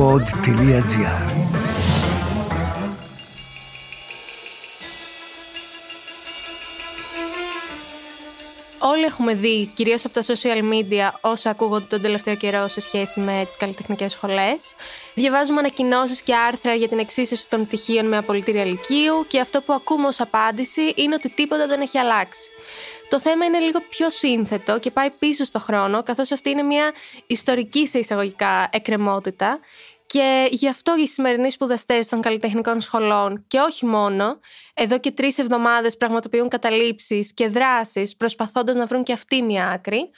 pod.gr Όλοι έχουμε δει, κυρίως από τα social media, όσα ακούγονται τον τελευταίο καιρό σε σχέση με τις καλλιτεχνικές σχολές. Διαβάζουμε ανακοινώσεις και άρθρα για την εξίσωση των πτυχίων με απολυτήρια λυκείου και αυτό που ακούμε ως απάντηση είναι ότι τίποτα δεν έχει αλλάξει. Το θέμα είναι λίγο πιο σύνθετο και πάει πίσω στο χρόνο, καθώς αυτή είναι μια ιστορική σε εισαγωγικά εκκρεμότητα και γι' αυτό οι σημερινοί σπουδαστές των καλλιτεχνικών σχολών και όχι μόνο, εδώ και τρεις εβδομάδες πραγματοποιούν καταλήψεις και δράσεις προσπαθώντας να βρουν και αυτή μια άκρη.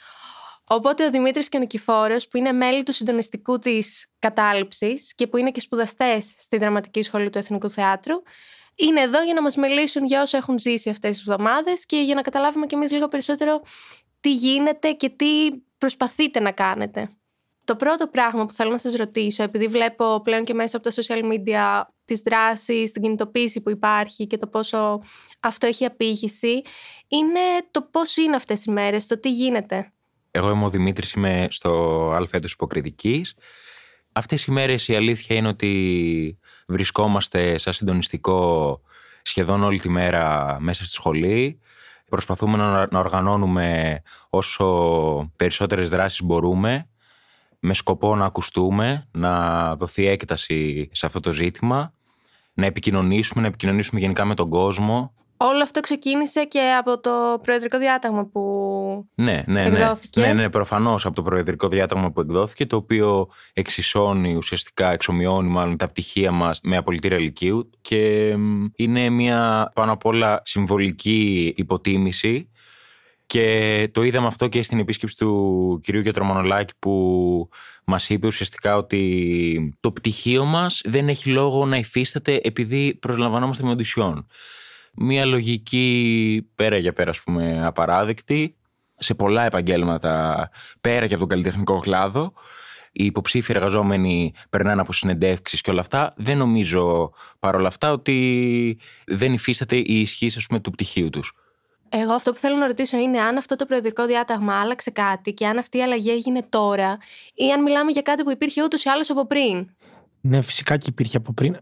Οπότε ο Δημήτρης και ο Νικηφόρος, που είναι μέλη του συντονιστικού της κατάληψης και που είναι και σπουδαστές στη Δραματική Σχολή του Εθνικού Θεάτρου, είναι εδώ για να μας μιλήσουν για όσα έχουν ζήσει αυτές τις εβδομάδες και για να καταλάβουμε κι εμείς λίγο περισσότερο τι γίνεται και τι προσπαθείτε να κάνετε. Το πρώτο πράγμα που θέλω να σας ρωτήσω, επειδή βλέπω πλέον και μέσα από τα social media τις δράσεις, την κινητοποίηση που υπάρχει και το πόσο αυτό έχει απήχηση, είναι το πώς είναι αυτές οι μέρες, το τι γίνεται. Εγώ είμαι ο Δημήτρης, είμαι στο Α έτος υποκριτικής. Αυτές οι μέρες η αλήθεια είναι ότι βρισκόμαστε σαν συντονιστικό σχεδόν όλη τη μέρα μέσα στη σχολή. Προσπαθούμε να οργανώνουμε όσο περισσότερες δράσεις μπορούμε με σκοπό να ακουστούμε, να δοθεί έκταση σε αυτό το ζήτημα, να επικοινωνήσουμε, να επικοινωνήσουμε γενικά με τον κόσμο. Όλο αυτό ξεκίνησε και από το προεδρικό διάταγμα που ναι, ναι, ναι. εκδόθηκε. Ναι, ναι, προφανώς από το προεδρικό διάταγμα που εκδόθηκε, το οποίο εξισώνει ουσιαστικά, εξομοιώνει μάλλον τα πτυχία μας με απολυτήρια ηλικίου και είναι μια πάνω απ' όλα συμβολική υποτίμηση και το είδαμε αυτό και στην επίσκεψη του κυρίου Γιατρομανολάκη που μας είπε ουσιαστικά ότι το πτυχίο μας δεν έχει λόγο να υφίσταται επειδή προσλαμβανόμαστε με οντισιόν. Μία λογική πέρα για πέρα, ας πούμε, απαράδεκτη σε πολλά επαγγέλματα πέρα και από τον καλλιτεχνικό κλάδο. Οι υποψήφοι εργαζόμενοι περνάνε από συνεντεύξεις και όλα αυτά. Δεν νομίζω παρόλα αυτά ότι δεν υφίσταται η ισχύ του πτυχίου τους. Εγώ αυτό που θέλω να ρωτήσω είναι αν αυτό το προεδρικό διάταγμα άλλαξε κάτι και αν αυτή η αλλαγή έγινε τώρα ή αν μιλάμε για κάτι που υπήρχε ούτως ή άλλως από πριν. Ναι, φυσικά και υπήρχε από πριν.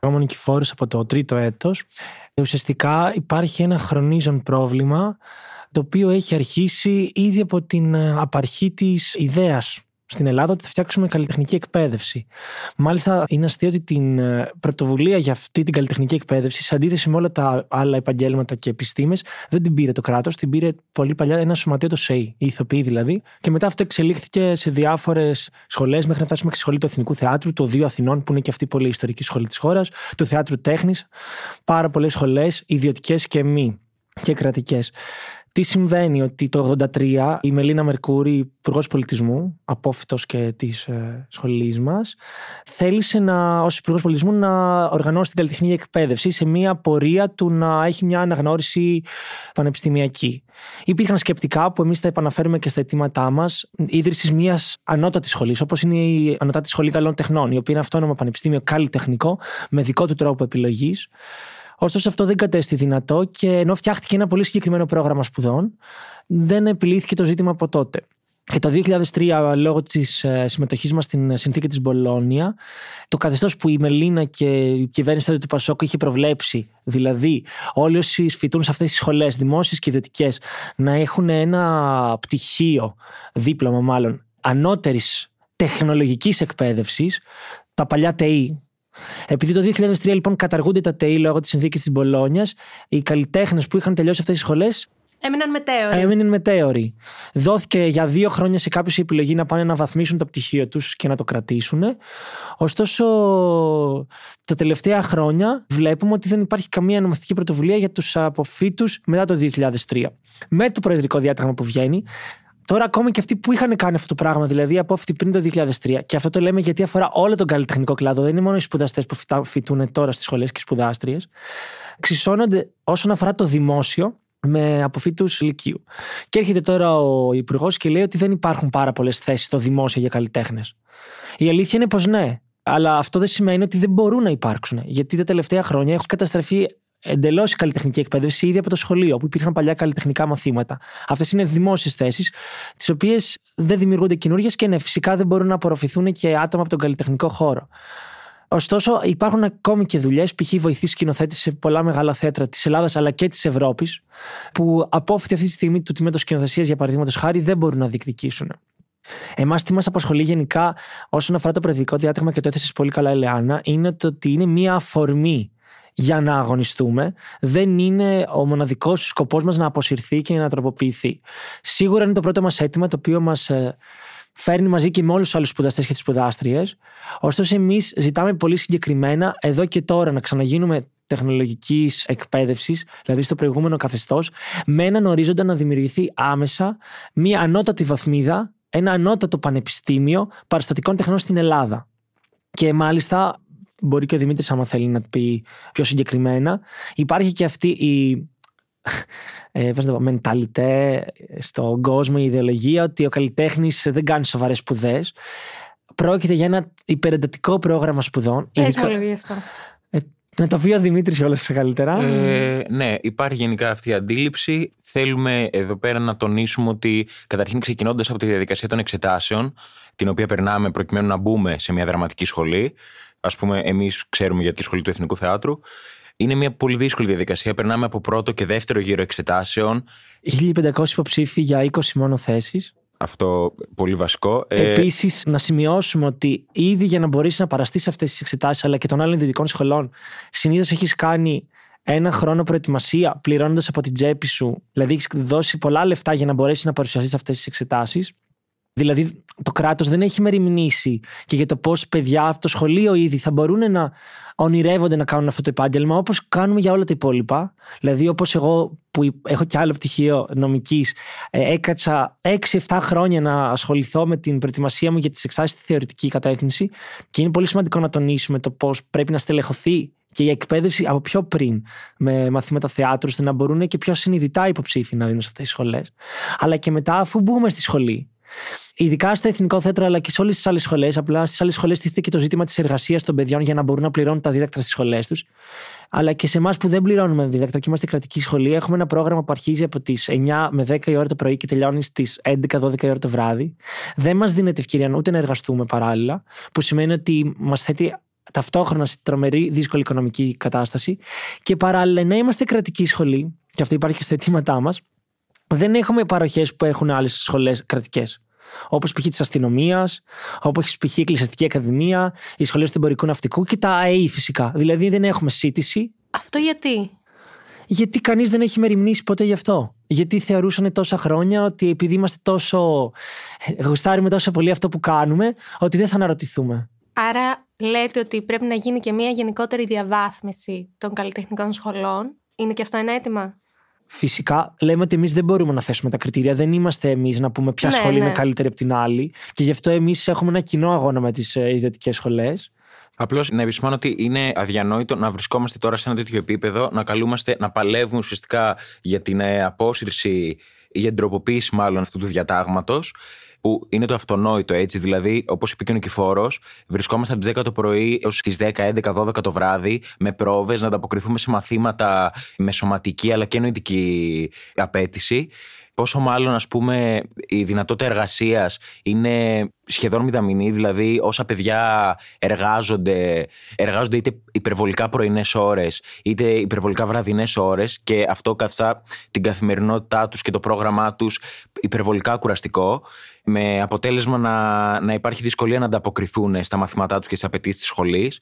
Ο Νικηφόρος από το τρίτο έτος. Ουσιαστικά υπάρχει ένα χρονίζον πρόβλημα το οποίο έχει αρχίσει ήδη από την απαρχή της ιδέας στην Ελλάδα ότι θα φτιάξουμε καλλιτεχνική εκπαίδευση. Μάλιστα, είναι αστείο ότι την ε, πρωτοβουλία για αυτή την καλλιτεχνική εκπαίδευση, σε αντίθεση με όλα τα άλλα επαγγέλματα και επιστήμες, δεν την πήρε το κράτος, την πήρε πολύ παλιά ένα σωματείο, το ΣΕΙ, η ηθοποιοί δηλαδή. Και μετά αυτό εξελίχθηκε σε διάφορες σχολές μέχρι να φτάσουμε και στη σχολή του Εθνικού Θεάτρου, το Δύο Αθηνών, που είναι και αυτή πολύ ιστορική σχολή της χώρας, του Θεάτρου Τέχνης. Πάρα πολλές σχολές, ιδιωτικές και μη και κρατικές. Τι συμβαίνει ότι το 1983 η Μελίνα Μερκούρη, υπουργός πολιτισμού, απόφυτος και της ε, σχολής μας, θέλησε να, ως υπουργός πολιτισμού να οργανώσει την καλλιτεχνική εκπαίδευση σε μια πορεία του να έχει μια αναγνώριση πανεπιστημιακή. Υπήρχαν σκεπτικά που εμείς τα επαναφέρουμε και στα αιτήματά μας, ίδρυσης μια ανώτατης σχολής, όπως είναι η Ανώτατη Σχολή Καλών Τεχνών, η οποία είναι αυτόνομο πανεπιστήμιο καλλιτεχνικό, με δικό του τρόπο επιλογής. Ωστόσο, αυτό δεν κατέστη δυνατό και ενώ φτιάχτηκε ένα πολύ συγκεκριμένο πρόγραμμα σπουδών, δεν επιλύθηκε το ζήτημα από τότε. Και το 2003, λόγω της ε, συμμετοχής μας στην συνθήκη της Μπολόνια, το καθεστώς που η Μελίνα και η κυβέρνηση του Πασόκ είχε προβλέψει, δηλαδή όλοι όσοι φοιτούν σε αυτές τις σχολές, δημόσιες και ιδιωτικές, να έχουν ένα πτυχίο, δίπλωμα μάλλον, ανώτερης τεχνολογικής εκπαίδευσης, τα παλιά ΤΕΗ, επειδή το 2003 λοιπόν καταργούνται τα ΤΕΗ λόγω της συνθήκης της Μπολόνιας, οι καλλιτέχνες που είχαν τελειώσει αυτές τις σχολές. Έμειναν μετέωροι. Έμειναν μετέωροι. Δόθηκε για δύο χρόνια σε κάποιους η επιλογή να πάνε να βαθμίσουν το πτυχίο τους και να το κρατήσουν. Ωστόσο, τα τελευταία χρόνια βλέπουμε ότι δεν υπάρχει καμία νομοθετική πρωτοβουλία για τους αποφύτους μετά το 2003. Με το προεδρικό διάταγμα που βγαίνει, Τώρα, ακόμα και αυτοί που είχαν κάνει αυτό το πράγμα, δηλαδή απόφοιτοι πριν το 2003, και αυτό το λέμε γιατί αφορά όλο τον καλλιτεχνικό κλάδο, δεν είναι μόνο οι σπουδαστές που φοιτούν τώρα στις σχολές και οι σπουδάστριες, ξυσώνονται όσον αφορά το δημόσιο με αποφύτους ηλικίου. Και έρχεται τώρα ο Υπουργός και λέει ότι δεν υπάρχουν πάρα πολλές θέσεις στο δημόσιο για καλλιτέχνες. Η αλήθεια είναι πως ναι, αλλά αυτό δεν σημαίνει ότι δεν μπορούν να υπάρξουν. Γιατί τα τελευταία χρόνια έχει καταστραφεί εντελώς η καλλιτεχνική εκπαίδευση ήδη από το σχολείο, όπου υπήρχαν παλιά καλλιτεχνικά μαθήματα. Αυτές είναι δημόσιες θέσεις, τις οποίες δεν δημιουργούνται καινούργιες και ναι, φυσικά δεν μπορούν να απορροφηθούν και άτομα από τον καλλιτεχνικό χώρο. Ωστόσο, υπάρχουν ακόμη και δουλειές, π.χ. βοηθή σκηνοθέτης σε πολλά μεγάλα θέατρα της Ελλάδας αλλά και της Ευρώπης, που απόφυτοι αυτή τη στιγμή του τμήματο σκηνοθεσίας, για παραδείγματος χάρη, δεν μπορούν να διεκδικήσουν. Εμάς τι μας απασχολεί γενικά όσον αφορά το προεδρικό διάταγμα και το έθεσε πολύ καλά, Ελεάνα, είναι το ότι είναι μία αφορμή για να αγωνιστούμε. Δεν είναι ο μοναδικός σκοπός μας να αποσυρθεί και να τροποποιηθεί. Σίγουρα είναι το πρώτο μας αίτημα το οποίο μας ε, φέρνει μαζί και με όλους τους άλλους σπουδαστές και τις σπουδάστριες. Ωστόσο, εμείς ζητάμε πολύ συγκεκριμένα εδώ και τώρα να ξαναγίνουμε τεχνολογικής εκπαίδευσης, δηλαδή στο προηγούμενο καθεστώς, με έναν ορίζοντα να δημιουργηθεί άμεσα μία ανώτατη βαθμίδα, ένα ανώτατο πανεπιστήμιο παραστατικών τεχνών στην Ελλάδα. Και μάλιστα, μπορεί και ο Δημήτρης, άμα θέλει να πει πιο συγκεκριμένα, υπάρχει και αυτή η ε, πώς το πω, μενταλιτέ στον κόσμο, η ιδεολογία ότι ο καλλιτέχνης δεν κάνει σοβαρές σπουδές. Πρόκειται για ένα υπερεντατικό πρόγραμμα σπουδών. Πες μου λίγο αυτό. Ε, να το πει ο Δημήτρης όλα σε καλύτερα. Ε, ναι, υπάρχει γενικά αυτή η αντίληψη. Θέλουμε εδώ πέρα να τονίσουμε ότι καταρχήν ξεκινώντας από τη διαδικασία των εξετάσεων, την οποία περνάμε προκειμένου να μπούμε σε μια δραματική σχολή. Α πούμε, εμείς ξέρουμε για τη σχολή του Εθνικού Θεάτρου. Είναι μια πολύ δύσκολη διαδικασία. Περνάμε από πρώτο και δεύτερο γύρο εξετάσεων. 1500 υποψήφοι για 20 μόνο θέσεις. Αυτό πολύ βασικό. Ε, Επίσης, να σημειώσουμε ότι ήδη για να μπορέσει να παραστείς σε αυτές τις εξετάσεις αλλά και των άλλων ιδιωτικών σχολών, συνήθως έχεις κάνει ένα χρόνο προετοιμασία πληρώνοντας από την τσέπη σου. Δηλαδή, έχεις δώσει πολλά λεφτά για να μπορέσεις να παρουσιαστείς σε αυτές τις εξετάσεις. Δηλαδή, το κράτος δεν έχει μεριμνήσει και για το πώς παιδιά από το σχολείο ήδη θα μπορούν να ονειρεύονται να κάνουν αυτό το επάγγελμα όπως κάνουμε για όλα τα υπόλοιπα. Δηλαδή, όπως εγώ που έχω και άλλο πτυχίο νομικής, ε, έκατσα 6-7 χρόνια να ασχοληθώ με την προετοιμασία μου για τις εξάσει στη θεωρητική κατεύθυνση και είναι πολύ σημαντικό να τονίσουμε το πώς πρέπει να στελεχωθεί και η εκπαίδευση από πιο πριν με μαθήματα θεάτρου, ώστε να μπορούν και πιο συνειδητά υποψήφοι να δίνουν σε αυτές τις σχολές. Αλλά και μετά, αφού μπούμε στη σχολή, Ειδικά στο Εθνικό Θέατρο αλλά και σε όλες τις άλλες σχολές. Απλά στις άλλες σχολές τίθεται και το ζήτημα της εργασίας των παιδιών για να μπορούν να πληρώνουν τα δίδακτρα στις σχολές τους. Αλλά και σε εμάς που δεν πληρώνουμε δίδακτρα και είμαστε κρατική σχολή, έχουμε ένα πρόγραμμα που αρχίζει από τις 9 με 10 η ώρα το πρωί και τελειώνει στις 11-12 η ώρα το βράδυ. Δεν μας δίνεται ευκαιρία ούτε να εργαστούμε παράλληλα, που σημαίνει ότι μας θέτει ταυτόχρονα σε τρομερή δύσκολη οικονομική κατάσταση. Και παράλληλα, να είμαστε κρατική σχολή, και αυτό υπάρχει και στα αιτήματά μας, δεν έχουμε παροχές που έχουν άλλες σχολές κρατικές. Όπως π.χ. της αστυνομίας, όπως π.χ. η Εκκλησιαστική Ακαδημία, οι σχολές του εμπορικού ναυτικού και τα ΑΕΗ φυσικά. Δηλαδή δεν έχουμε σύντηση. Αυτό γιατί; Γιατί κανείς δεν έχει μεριμνήσει ποτέ γι' αυτό. Γιατί θεωρούσαν τόσα χρόνια ότι επειδή είμαστε τόσο. γουστάρουμε τόσο πολύ αυτό που κάνουμε, ότι δεν θα αναρωτηθούμε. Άρα λέτε ότι πρέπει να γίνει και μια γενικότερη διαβάθμιση των καλλιτεχνικών σχολών. Είναι και αυτό ένα αίτημα; Φυσικά λέμε ότι εμείς δεν μπορούμε να θέσουμε τα κριτήρια. Δεν είμαστε εμείς να πούμε ποια Ναι, σχολή ναι. είναι καλύτερη από την άλλη. Και γι' αυτό εμείς έχουμε ένα κοινό αγώνα με τις ιδιωτικές σχολές. Απλώς να επισημάνω ότι είναι αδιανόητο να βρισκόμαστε τώρα σε ένα τέτοιο επίπεδο, να καλούμαστε να παλεύουμε ουσιαστικά για την ε, απόσυρση ή για την τροποποίηση μάλλον αυτού του διατάγματος. Που είναι το αυτονόητο έτσι, δηλαδή, όπως είπε και ο Νικηφόρος, βρισκόμαστε από τις 10 το πρωί έως τις 10, 11, 12 το βράδυ με πρόβες να ανταποκριθούμε σε μαθήματα με σωματική αλλά και νοητική απέτηση. Πόσο μάλλον, ας πούμε, η δυνατότητα εργασίας είναι σχεδόν μηδαμινή, δηλαδή όσα παιδιά εργάζονται, εργάζονται είτε υπερβολικά πρωινές ώρες, είτε υπερβολικά βραδινές ώρες και αυτό καθιστά την καθημερινότητά τους και το πρόγραμμά τους υπερβολικά κουραστικό. Με αποτέλεσμα να, να υπάρχει δυσκολία να ανταποκριθούν στα μαθήματά τους και στις απαιτήσεις της σχολής.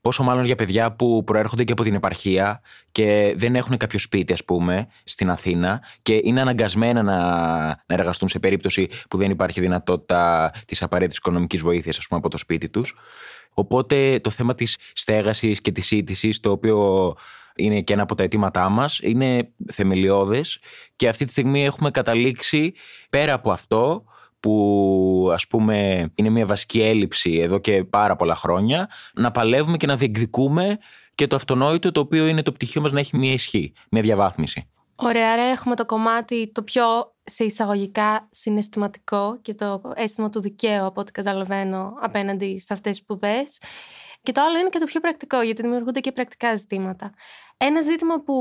Πόσο μάλλον για παιδιά που προέρχονται και από την επαρχία και δεν έχουν κάποιο σπίτι, ας πούμε, στην Αθήνα και είναι αναγκασμένα να, να εργαστούν σε περίπτωση που δεν υπάρχει δυνατότητα της απαραίτητης οικονομικής βοήθειας, ας πούμε, από το σπίτι τους. Οπότε το θέμα της στέγασης και της σύντησης, το οποίο είναι και ένα από τα αιτήματά μας, είναι θεμελιώδες και αυτή τη στιγμή έχουμε καταλήξει πέρα από αυτό που ας πούμε είναι μια βασική έλλειψη εδώ και πάρα πολλά χρόνια, να παλεύουμε και να διεκδικούμε και το αυτονόητο το οποίο είναι το πτυχίο μας να έχει μια ισχύ, μια διαβάθμιση. Ωραία, άρα έχουμε το κομμάτι το πιο σε εισαγωγικά συναισθηματικό και το αίσθημα του δικαίου από ό,τι καταλαβαίνω απέναντι σε αυτές τις σπουδές. Και το άλλο είναι και το πιο πρακτικό, γιατί δημιουργούνται και πρακτικά ζητήματα. Ένα ζήτημα που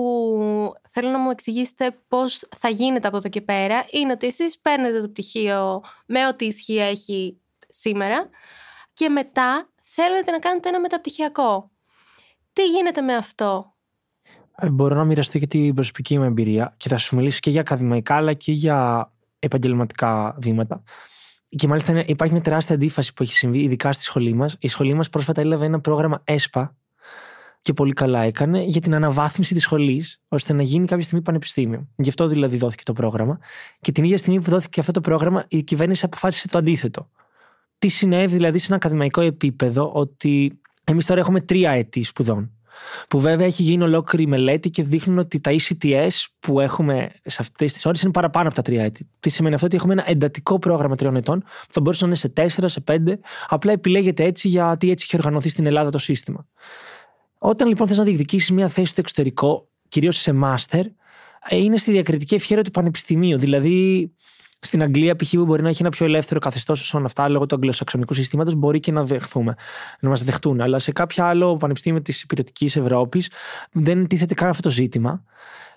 θέλω να μου εξηγήσετε πώς θα γίνεται από εδώ και πέρα είναι ότι εσείς παίρνετε το πτυχίο με ό,τι ισχύ έχει σήμερα και μετά θέλετε να κάνετε ένα μεταπτυχιακό. Τι γίνεται με αυτό; Ε, μπορώ να μοιραστώ και την προσωπική μου εμπειρία και θα σου μιλήσω και για ακαδημαϊκά αλλά και για επαγγελματικά βήματα. Και μάλιστα υπάρχει μια τεράστια αντίφαση που έχει συμβεί, ειδικά στη σχολή μας. Η σχολή μας πρόσφατα έλαβε ένα πρόγραμμα ΕΣΠΑ και πολύ καλά έκανε για την αναβάθμιση της σχολής, ώστε να γίνει κάποια στιγμή πανεπιστήμιο. Γι' αυτό δηλαδή δόθηκε το πρόγραμμα. Και την ίδια στιγμή που δόθηκε αυτό το πρόγραμμα, η κυβέρνηση αποφάσισε το αντίθετο. Τι συνέβη δηλαδή σε ένα ακαδημαϊκό επίπεδο, ότι εμείς τώρα έχουμε τρία έτη σπουδών. Που βέβαια έχει γίνει ολόκληρη μελέτη και δείχνουν ότι τα ECTS που έχουμε σε αυτές τις ώρες είναι παραπάνω από τα τρία έτη. Τι σημαίνει αυτό, ότι έχουμε ένα εντατικό πρόγραμμα τριών ετών, που θα μπορούσε να είναι σε τέσσερα, σε πέντε. Απλά επιλέγεται έτσι γιατί έτσι έχει οργανωθεί στην Ελλάδα το σύστημα. Όταν λοιπόν θες να διεκδικήσεις μια θέση στο εξωτερικό, κυρίως σε μάστερ, είναι στη διακριτική ευχαίρεια του πανεπιστημίου. Δηλαδή, στην Αγγλία, π.χ. που μπορεί να έχει ένα πιο ελεύθερο καθεστώς όσον αυτά λόγω του αγγλοσαξονικού συστήματος, μπορεί και να δεχθούμε, να μας δεχτούν. Αλλά σε κάποιο άλλο πανεπιστήμιο της υπηρετικής Ευρώπης δεν τίθεται καν αυτό το ζήτημα.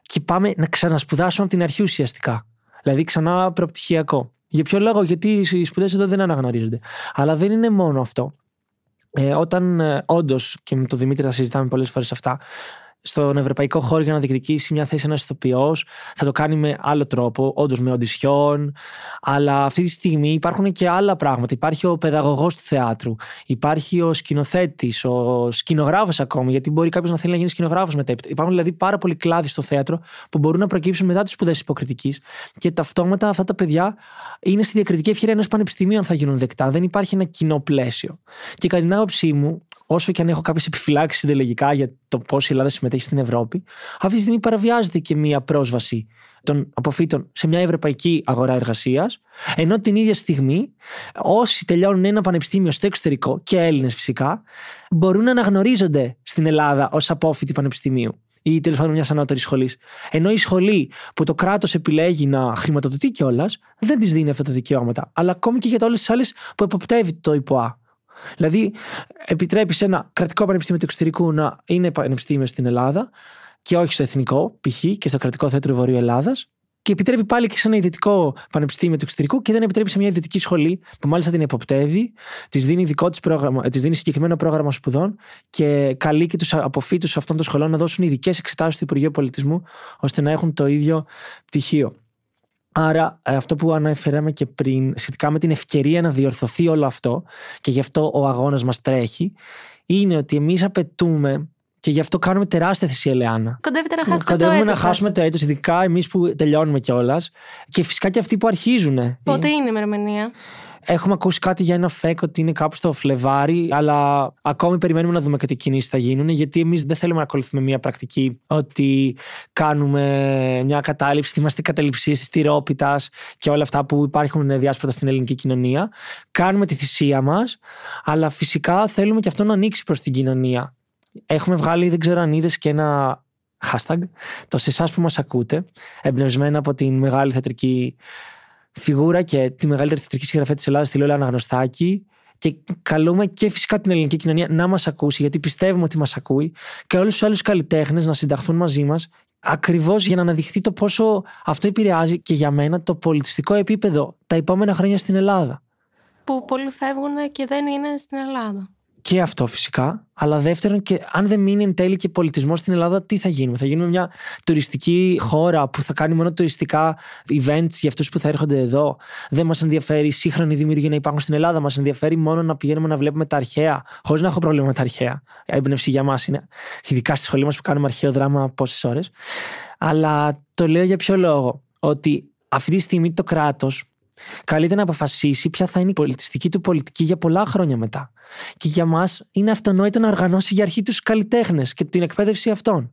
Και πάμε να ξανασπουδάσουμε από την αρχή ουσιαστικά. Δηλαδή, ξανά προπτυχιακό. Για ποιο λόγο, γιατί οι σπουδές εδώ δεν αναγνωρίζονται. Αλλά δεν είναι μόνο αυτό. Ε, όταν ε, όντως, και με τον Δημήτρη θα συζητάμε πολλές φορές αυτά, στον ευρωπαϊκό χώρο για να διεκδικήσει μια θέση ένας ηθοποιός. Θα το κάνει με άλλο τρόπο, όντως με οντισιόν. Αλλά αυτή τη στιγμή υπάρχουν και άλλα πράγματα. Υπάρχει ο παιδαγωγός του θεάτρου. Υπάρχει ο σκηνοθέτης, ο σκηνογράφος ακόμη, γιατί μπορεί κάποιος να θέλει να γίνει σκηνογράφος μετέπειτα. Υπάρχουν δηλαδή πάρα πολλοί κλάδοι στο θέατρο που μπορούν να προκύψουν μετά τις σπουδές υποκριτικής. Και ταυτόματα αυτά τα παιδιά είναι στη διακριτική ευκαιρία ενός πανεπιστημίου αν θα γίνουν δεκτά. Δεν υπάρχει ένα κοινό πλαίσιο. Και κατά την άποψή μου, όσο και αν έχω κάποιες επιφυλάξεις συντελεγικά για το πώς η Ελλάδα συμμετέχει στην Ευρώπη, αυτή τη στιγμή παραβιάζεται και μία πρόσβαση των αποφύτων σε μια ευρωπαϊκή αγορά εργασίας, ενώ την ίδια στιγμή όσοι τελειώνουν ένα πανεπιστήμιο στο εξωτερικό, και Έλληνες φυσικά, μπορούν να αναγνωρίζονται στην Ελλάδα ως απόφοιτοι πανεπιστημίου ή τέλος πάντων μιας ανώτερης σχολής. Ενώ η σχολή που το κράτος επιλέγει να χρηματοδοτεί κιόλας δεν της δίνει αυτά τα δικαιώματα. Αλλά ακόμη και για όλες τις άλλες που εποπτεύει το ΙΠΟΑ. Δηλαδή, επιτρέπει σε ένα κρατικό πανεπιστήμιο του εξωτερικού να είναι πανεπιστήμιο στην Ελλάδα και όχι στο εθνικό, π.χ. και στο κρατικό θέατρο Βορείου Ελλάδας. Και επιτρέπει πάλι και σε ένα ιδιωτικό πανεπιστήμιο του εξωτερικού και δεν επιτρέπει σε μια ιδιωτική σχολή που μάλιστα την εποπτεύει, της δίνει, δικό της πρόγραμμα, της δίνει συγκεκριμένο πρόγραμμα σπουδών και καλεί και τους αποφύτους αυτών των σχολών να δώσουν ειδικές εξετάσεις του Υπουργείου Πολιτισμού ώστε να έχουν το ίδιο πτυχίο. Άρα ε, αυτό που αναφέραμε και πριν σχετικά με την ευκαιρία να διορθωθεί όλο αυτό και γι' αυτό ο αγώνας μας τρέχει είναι ότι εμείς απαιτούμε και γι' αυτό κάνουμε τεράστια θυσία Ελεάνα. Κοντεύετε να χάσετε Κοντεύουμε το να έτος χάσουμε σας. το έτος, ειδικά εμείς που τελειώνουμε κιόλας. Και φυσικά και αυτοί που αρχίζουν. Πότε είναι η ημερομηνία; Έχουμε ακούσει κάτι για ένα φεκ ότι είναι κάπου στο Φλεβάρι, αλλά ακόμη περιμένουμε να δούμε κάτι κινήσεις θα γίνουν, γιατί εμείς δεν θέλουμε να ακολουθούμε μια πρακτική ότι κάνουμε μια κατάληψη, είμαστε καταληψίε της τυρόπιτας και όλα αυτά που υπάρχουν διάσπατα στην ελληνική κοινωνία. Κάνουμε τη θυσία μας, αλλά φυσικά θέλουμε και αυτό να ανοίξει προς την κοινωνία. Έχουμε βγάλει, δεν ξέρω αν είδες και ένα hashtag, το σε εσάς που μας ακούτε, εμπνευσμένα από την μεγάλη θεατρική φιγούρα και τη μεγαλύτερη θεατρική συγγραφέα της Ελλάδας, τη Λόλα Αναγνωστάκη. Και καλούμε και φυσικά την ελληνική κοινωνία να μας ακούσει, γιατί πιστεύουμε ότι μας ακούει, και όλους τους άλλους καλλιτέχνες να συνταχθούν μαζί μας, ακριβώς για να αναδειχθεί το πόσο αυτό επηρεάζει και για μένα το πολιτιστικό επίπεδο τα επόμενα χρόνια στην Ελλάδα. Που πολλοί φεύγουν και δεν είναι στην Ελλάδα. Και αυτό φυσικά. Αλλά δεύτερον, και αν δεν μείνει εν τέλει και πολιτισμός στην Ελλάδα, τι θα γίνουμε; Θα γίνουμε μια τουριστική χώρα που θα κάνει μόνο τουριστικά events για αυτούς που θα έρχονται εδώ; Δεν μας ενδιαφέρει η σύγχρονη δημιουργία να υπάρχουν στην Ελλάδα. Μας ενδιαφέρει μόνο να πηγαίνουμε να βλέπουμε τα αρχαία. Χωρίς να έχω πρόβλημα με τα αρχαία. Έμπνευση για μας είναι. Ειδικά στη σχολή μας που κάνουμε αρχαίο δράμα πόσες ώρες. Αλλά το λέω για ποιο λόγο. Ότι αυτή τη στιγμή το κράτος καλείται να αποφασίσει ποια θα είναι η πολιτιστική του πολιτική για πολλά χρόνια μετά. Και για μας είναι αυτονόητο να οργανώσει για αρχή τους καλλιτέχνες και την εκπαίδευση αυτών.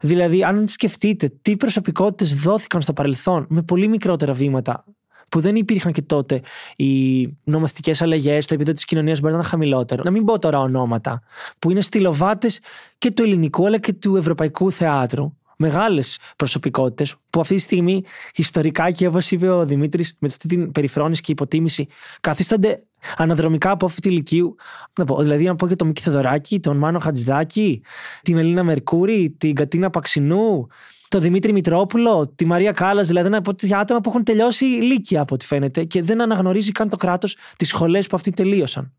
Δηλαδή, αν σκεφτείτε τι προσωπικότητες δόθηκαν στο παρελθόν με πολύ μικρότερα βήματα, που δεν υπήρχαν και τότε οι νομοθετικέ αλλαγές, το επίπεδο της κοινωνίας μπορεί να είναι χαμηλότερο. Να μην πω τώρα ονόματα, που είναι στυλοβάτες και του ελληνικού αλλά και του ευρωπαϊκού θεάτρου. Μεγάλες προσωπικότητες που αυτή τη στιγμή ιστορικά και όπω είπε ο Δημήτρης, με αυτή την περιφρόνηση και υποτίμηση, καθίστανται αναδρομικά από αυτή τη ηλικίου. Να πω, δηλαδή, να πω και τον Μίκη Θεοδωράκη, τον Μάνο Χατζηδάκη, τη Μελίνα Μερκούρη, την Κατίνα Παξινού, τον Δημήτρη Μητρόπουλο, τη Μαρία Κάλλας, δηλαδή να πω τέτοια άτομα που έχουν τελειώσει ηλικία από ό,τι φαίνεται και δεν αναγνωρίζει καν το κράτος τις σχολές που αυτοί τελείωσαν.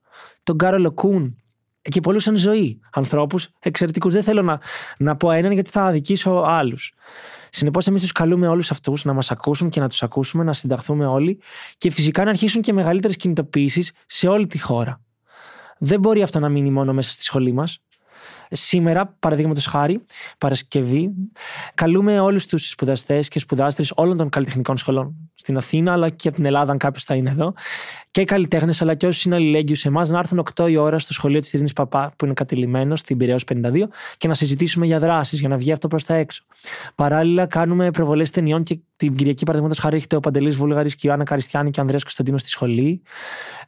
Τον Κάρολο Κούν, και πολλούς εν ζωή ανθρώπους εξαιρετικούς. Δεν θέλω να, να πω έναν γιατί θα αδικήσω άλλους. Συνεπώς, εμείς τους καλούμε όλους αυτούς να μας ακούσουν και να τους ακούσουμε, να συνταχθούμε όλοι και φυσικά να αρχίσουν και μεγαλύτερες κινητοποιήσεις σε όλη τη χώρα. Δεν μπορεί αυτό να μείνει μόνο μέσα στη σχολή μας. Σήμερα, παραδείγματος χάρη, Παρασκευή, καλούμε όλους τους σπουδαστές και σπουδάστρες όλων των καλλιτεχνικών σχολών στην Αθήνα, αλλά και από την Ελλάδα, αν κάποιος θα είναι εδώ, και καλλιτέχνες, αλλά και όσου είναι αλληλέγγυου σε εμάς, να έρθουν 8 η ώρα στο σχολείο της Ειρήνης Παπά, που είναι κατηλημένος στην Πυραιός 52, και να συζητήσουμε για δράσεις, για να βγει αυτό προς τα έξω. Παράλληλα, κάνουμε προβολές ταινιών και την Κυριακή, παραδείγματος χάρη, έχετε ο Παντελής Βούλγαρης και η Ιωάννα Καριστιάνη και ο Ανδρέας Κωνσταντίνος στη σχολή.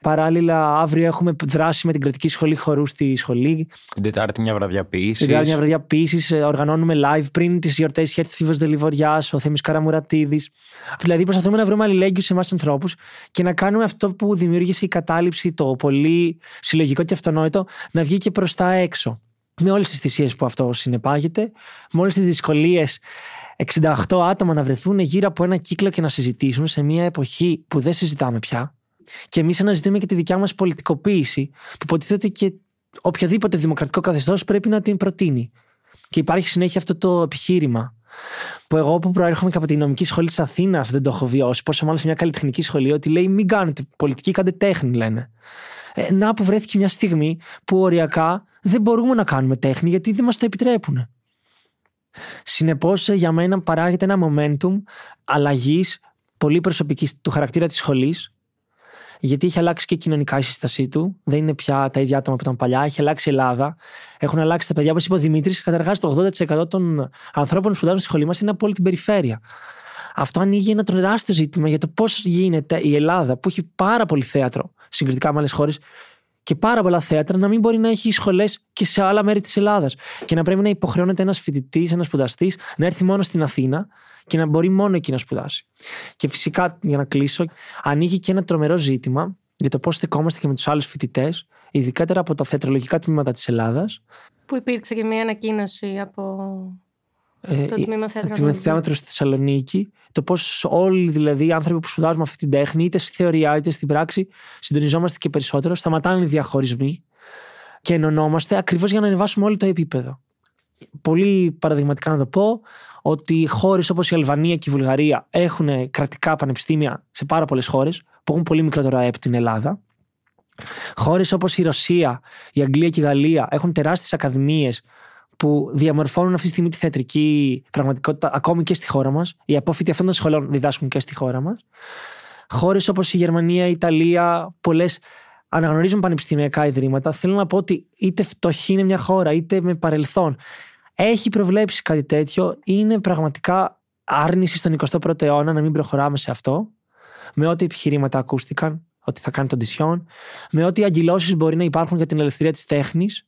Παράλληλα, αύριο έχουμε δράση με την κρατική σχολή χορούς στη σχολή. Την Τετάρτη μια βραδιά ποιήση. Την Τετάρτη μια βραδιά ποιήση. Ε, οργανώνουμε live πριν τις γιορτές. Είχε έρθει Θήβος Δελιβοριάς, ο Θέμης Καραμουρατίδης. Δηλαδή, προσπαθούμε να βρούμε αλληλέγγυου σε εμάς ανθρώπους και να κάνουμε αυτό που δημιούργησε η κατάληψη, το πολύ συλλογικό και αυτονόητο, να βγει και προς τα έξω. Με όλες τις θυσίες που αυτό συνεπάγεται, με όλες τις δυσκολίες 68 άτομα να βρεθούν γύρω από ένα κύκλο και να συζητήσουν σε μια εποχή που δεν συζητάμε πια. Και εμείς αναζητούμε και τη δικιά μας πολιτικοποίηση, που υποτίθεται και οποιαδήποτε δημοκρατικό καθεστώς πρέπει να την προτείνει. Και υπάρχει συνέχεια αυτό το επιχείρημα. Που εγώ που προέρχομαι και από την νομική σχολή της Αθήνας δεν το έχω βιώσει. Πόσο μάλλον σε μια καλλιτεχνική σχολή, ότι λέει μην κάνετε πολιτική, κάντε τέχνη, λένε. Ε, να που βρέθηκε μια στιγμή που οριακά δεν μπορούμε να κάνουμε τέχνη γιατί δεν μας το επιτρέπουν. Συνεπώς, για μένα παράγεται ένα momentum αλλαγής πολύ προσωπικής του χαρακτήρα της σχολής, γιατί έχει αλλάξει και κοινωνικά η σύστασή του. Δεν είναι πια τα ίδια άτομα που ήταν παλιά. Έχει αλλάξει η Ελλάδα. Έχουν αλλάξει τα παιδιά. Όπως είπε ο Δημήτρης, καταρχάς το 80% των ανθρώπων που σπουδάζουν στη σχολή μας είναι από όλη την περιφέρεια. Αυτό ανοίγει ένα τεράστιο ζήτημα για το πώς γίνεται η Ελλάδα, που έχει πάρα πολύ θέατρο συγκριτικά με άλλες χώρες, και πάρα πολλά θέατρα να μην μπορεί να έχει σχολές και σε άλλα μέρη της Ελλάδας. Και να πρέπει να υποχρεώνεται ένας φοιτητής, ένας σπουδαστής να έρθει μόνο στην Αθήνα και να μπορεί μόνο εκεί να σπουδάσει. Και φυσικά, για να κλείσω, ανοίγει και ένα τρομερό ζήτημα για το πώς στεκόμαστε και με τους άλλους φοιτητές, ειδικότερα από τα θεατρολογικά τμήματα της Ελλάδας. Που υπήρξε και μια ανακοίνωση από ε, το τμήμα θέατρο στη Θεσσαλονίκη. Το πώς όλοι δηλαδή οι άνθρωποι που σπουδάζουμε αυτή την τέχνη, είτε στη θεωρία είτε στην πράξη, συντονιζόμαστε και περισσότερο, σταματάνε οι διαχωρισμοί και ενωνόμαστε ακριβώς για να ανεβάσουμε όλο το επίπεδο. Πολύ παραδειγματικά να το πω, ότι χώρες όπως η Αλβανία και η Βουλγαρία έχουν κρατικά πανεπιστήμια σε πάρα πολλές χώρες που έχουν πολύ μικρότερο ΑΕΠ την Ελλάδα. Χώρες όπως η Ρωσία, η Αγγλία και η Γαλλία έχουν τεράστιες ακαδημίες που διαμορφώνουν αυτή τη στιγμή τη θεατρική πραγματικότητα ακόμη και στη χώρα μας. Οι απόφοιτοι αυτών των σχολών διδάσκουν και στη χώρα μας. Χώρες όπως η Γερμανία, η Ιταλία, πολλές αναγνωρίζουν πανεπιστημιακά ιδρύματα. Θέλω να πω ότι είτε φτωχή είναι μια χώρα, είτε με παρελθόν. Έχει προβλέψει κάτι τέτοιο. Είναι πραγματικά άρνηση στον 21ο αιώνα να μην προχωράμε σε αυτό. Με ό,τι επιχειρήματα ακούστηκαν, ότι θα κάνει τον τυσιόν, με ό,τι αγκυλώσει μπορεί να υπάρχουν για την ελευθερία της τέχνης,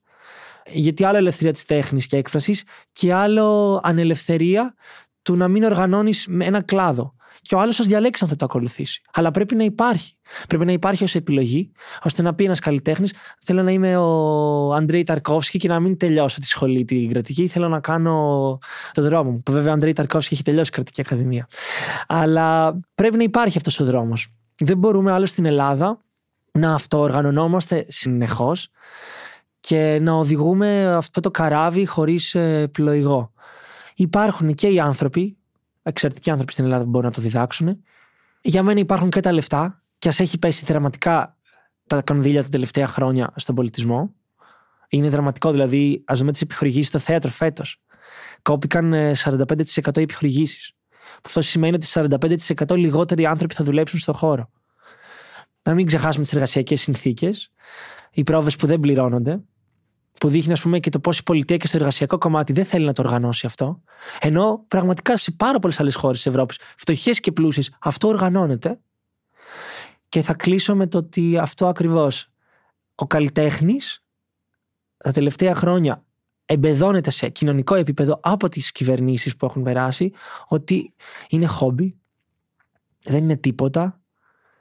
γιατί άλλο ελευθερία της τέχνης και έκφρασης και άλλο ανελευθερία του να μην οργανώνεις ένα κλάδο. Και ο άλλος σας διαλέξει αν θα το ακολουθήσει. Αλλά πρέπει να υπάρχει. Πρέπει να υπάρχει ως επιλογή, ώστε να πει ένας καλλιτέχνης: Θέλω να είμαι ο Αντρέι Ταρκόφσκι και να μην τελειώσω τη σχολή την κρατική. Θέλω να κάνω το δρόμο μου. Που βέβαια ο Αντρέι Ταρκόφσκι έχει τελειώσει κρατική ακαδημία. Αλλά πρέπει να υπάρχει αυτός ο δρόμος. Δεν μπορούμε άλλο στην Ελλάδα να αυτοοργανωνόμαστε συνεχώς και να οδηγούμε αυτό το καράβι χωρίς ε, πλοηγό. Υπάρχουν και οι άνθρωποι, εξαιρετικοί άνθρωποι στην Ελλάδα που μπορούν να το διδάξουν. Για μένα υπάρχουν και τα λεφτά και ας έχει πέσει δραματικά τα κονδύλια τα τελευταία χρόνια στον πολιτισμό. Είναι δραματικό, δηλαδή, ας δούμε τις επιχορηγήσεις στο θέατρο φέτος. Κόπηκαν 45% ε, οι επιχορηγήσεις. Αυτό σημαίνει ότι 45% λιγότεροι άνθρωποι θα δουλέψουν στον χώρο. Να μην ξεχάσουμε τις εργασιακές συνθήκες, οι πρόβε που δεν πληρώνονται, που δείχνει, ας πούμε, και το πώς η πολιτεία και στο εργασιακό κομμάτι δεν θέλει να το οργανώσει αυτό. Ενώ πραγματικά σε πάρα πολλές άλλες χώρες της Ευρώπης, φτωχές και πλούσιες, αυτό οργανώνεται. Και θα κλείσω με το ότι αυτό ακριβώς. Ο καλλιτέχνης τα τελευταία χρόνια εμπεδώνεται σε κοινωνικό επίπεδο από τις κυβερνήσεις που έχουν περάσει ότι είναι χόμπι, δεν είναι τίποτα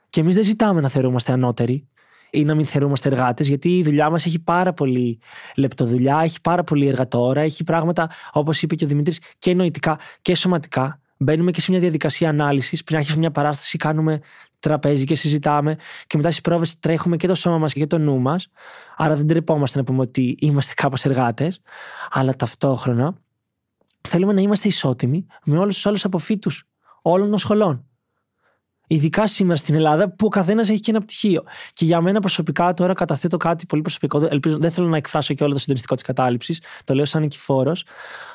και εμείς δεν ζητάμε να θεωρούμαστε ανώτεροι ή να μην θεωρούμαστε εργάτες, γιατί η δουλειά μας έχει πάρα πολύ λεπτοδουλειά, έχει πάρα πολύ εργατόρα, έχει πράγματα, όπως είπε και ο Δημήτρης, και νοητικά και σωματικά. Μπαίνουμε και σε μια διαδικασία ανάλυσης. Πριν αρχίσουμε μια παράσταση, κάνουμε τραπέζι και συζητάμε. Και μετά στις πρόβες τρέχουμε και το σώμα μας και το νου μας. Άρα δεν τρεπόμαστε να πούμε ότι είμαστε κάπως εργάτες. Αλλά ταυτόχρονα θέλουμε να είμαστε ισότιμοι με όλους τους άλλους αποφύτου όλων των σχολών. Ειδικά σήμερα στην Ελλάδα που ο καθένας έχει και ένα πτυχίο. Και για μένα προσωπικά τώρα καταθέτω κάτι πολύ προσωπικό. Ελπίζω, δεν θέλω να εκφράσω και όλο το συντονιστικό της κατάληψης. Το λέω σαν νικηφόρος.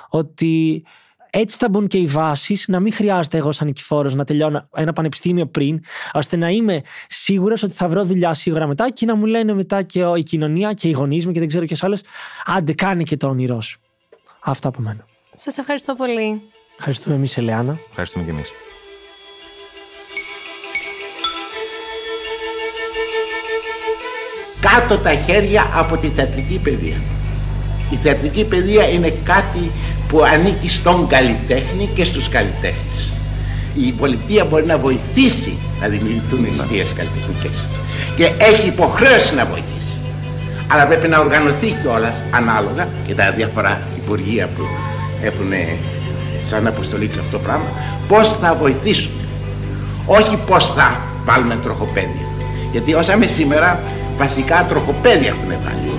Ότι έτσι θα μπουν και οι βάσεις να μην χρειάζεται εγώ σαν νικηφόρος να τελειώνω ένα πανεπιστήμιο πριν, ώστε να είμαι σίγουρος ότι θα βρω δουλειά σίγουρα μετά και να μου λένε μετά και η κοινωνία και οι γονείς μου και δεν ξέρω και άλλε. Άντε, κάνει και το όνειρό σου. Αυτά από μένα. Σας ευχαριστώ πολύ. Ευχαριστούμε εμείς, Ελεάνα. Ευχαριστούμε και εμείς. Κάτω τα χέρια από τη θεατρική παιδεία. Η θεατρική παιδεία είναι κάτι που ανήκει στον καλλιτέχνη και στους καλλιτέχνες. Η πολιτεία μπορεί να βοηθήσει να δημιουργηθούν αιστείες καλλιτεχνικές και έχει υποχρέωση να βοηθήσει. Αλλά πρέπει να οργανωθεί κιόλας ανάλογα και τα διάφορα υπουργεία που έχουν σαν αποστολή σε αυτό το πράγμα, πώς θα βοηθήσουν. Όχι πώς θα βάλουμε τροχοπέδια. Γιατί όσα με σήμερα βασικά τροχοπέδια έχουν βάλει.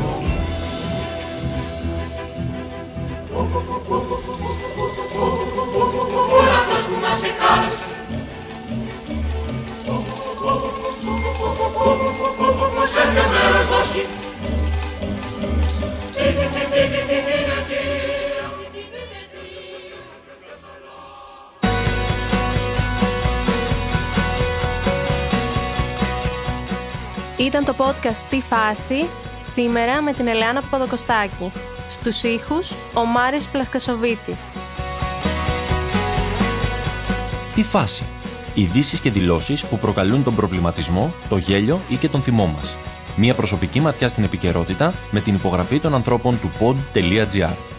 Ήταν το podcast «Τι φάση» σήμερα με την Ελεάνα Παπαδοκοστάκη. Στους ήχους, ο Μάρης Πλασκασοβίτης. Τι φάση. Ειδήσεις και δηλώσεις που προκαλούν τον προβληματισμό, το γέλιο ή και τον θυμό μας. Μία προσωπική ματιά στην επικαιρότητα με την υπογραφή των ανθρώπων του pod.gr.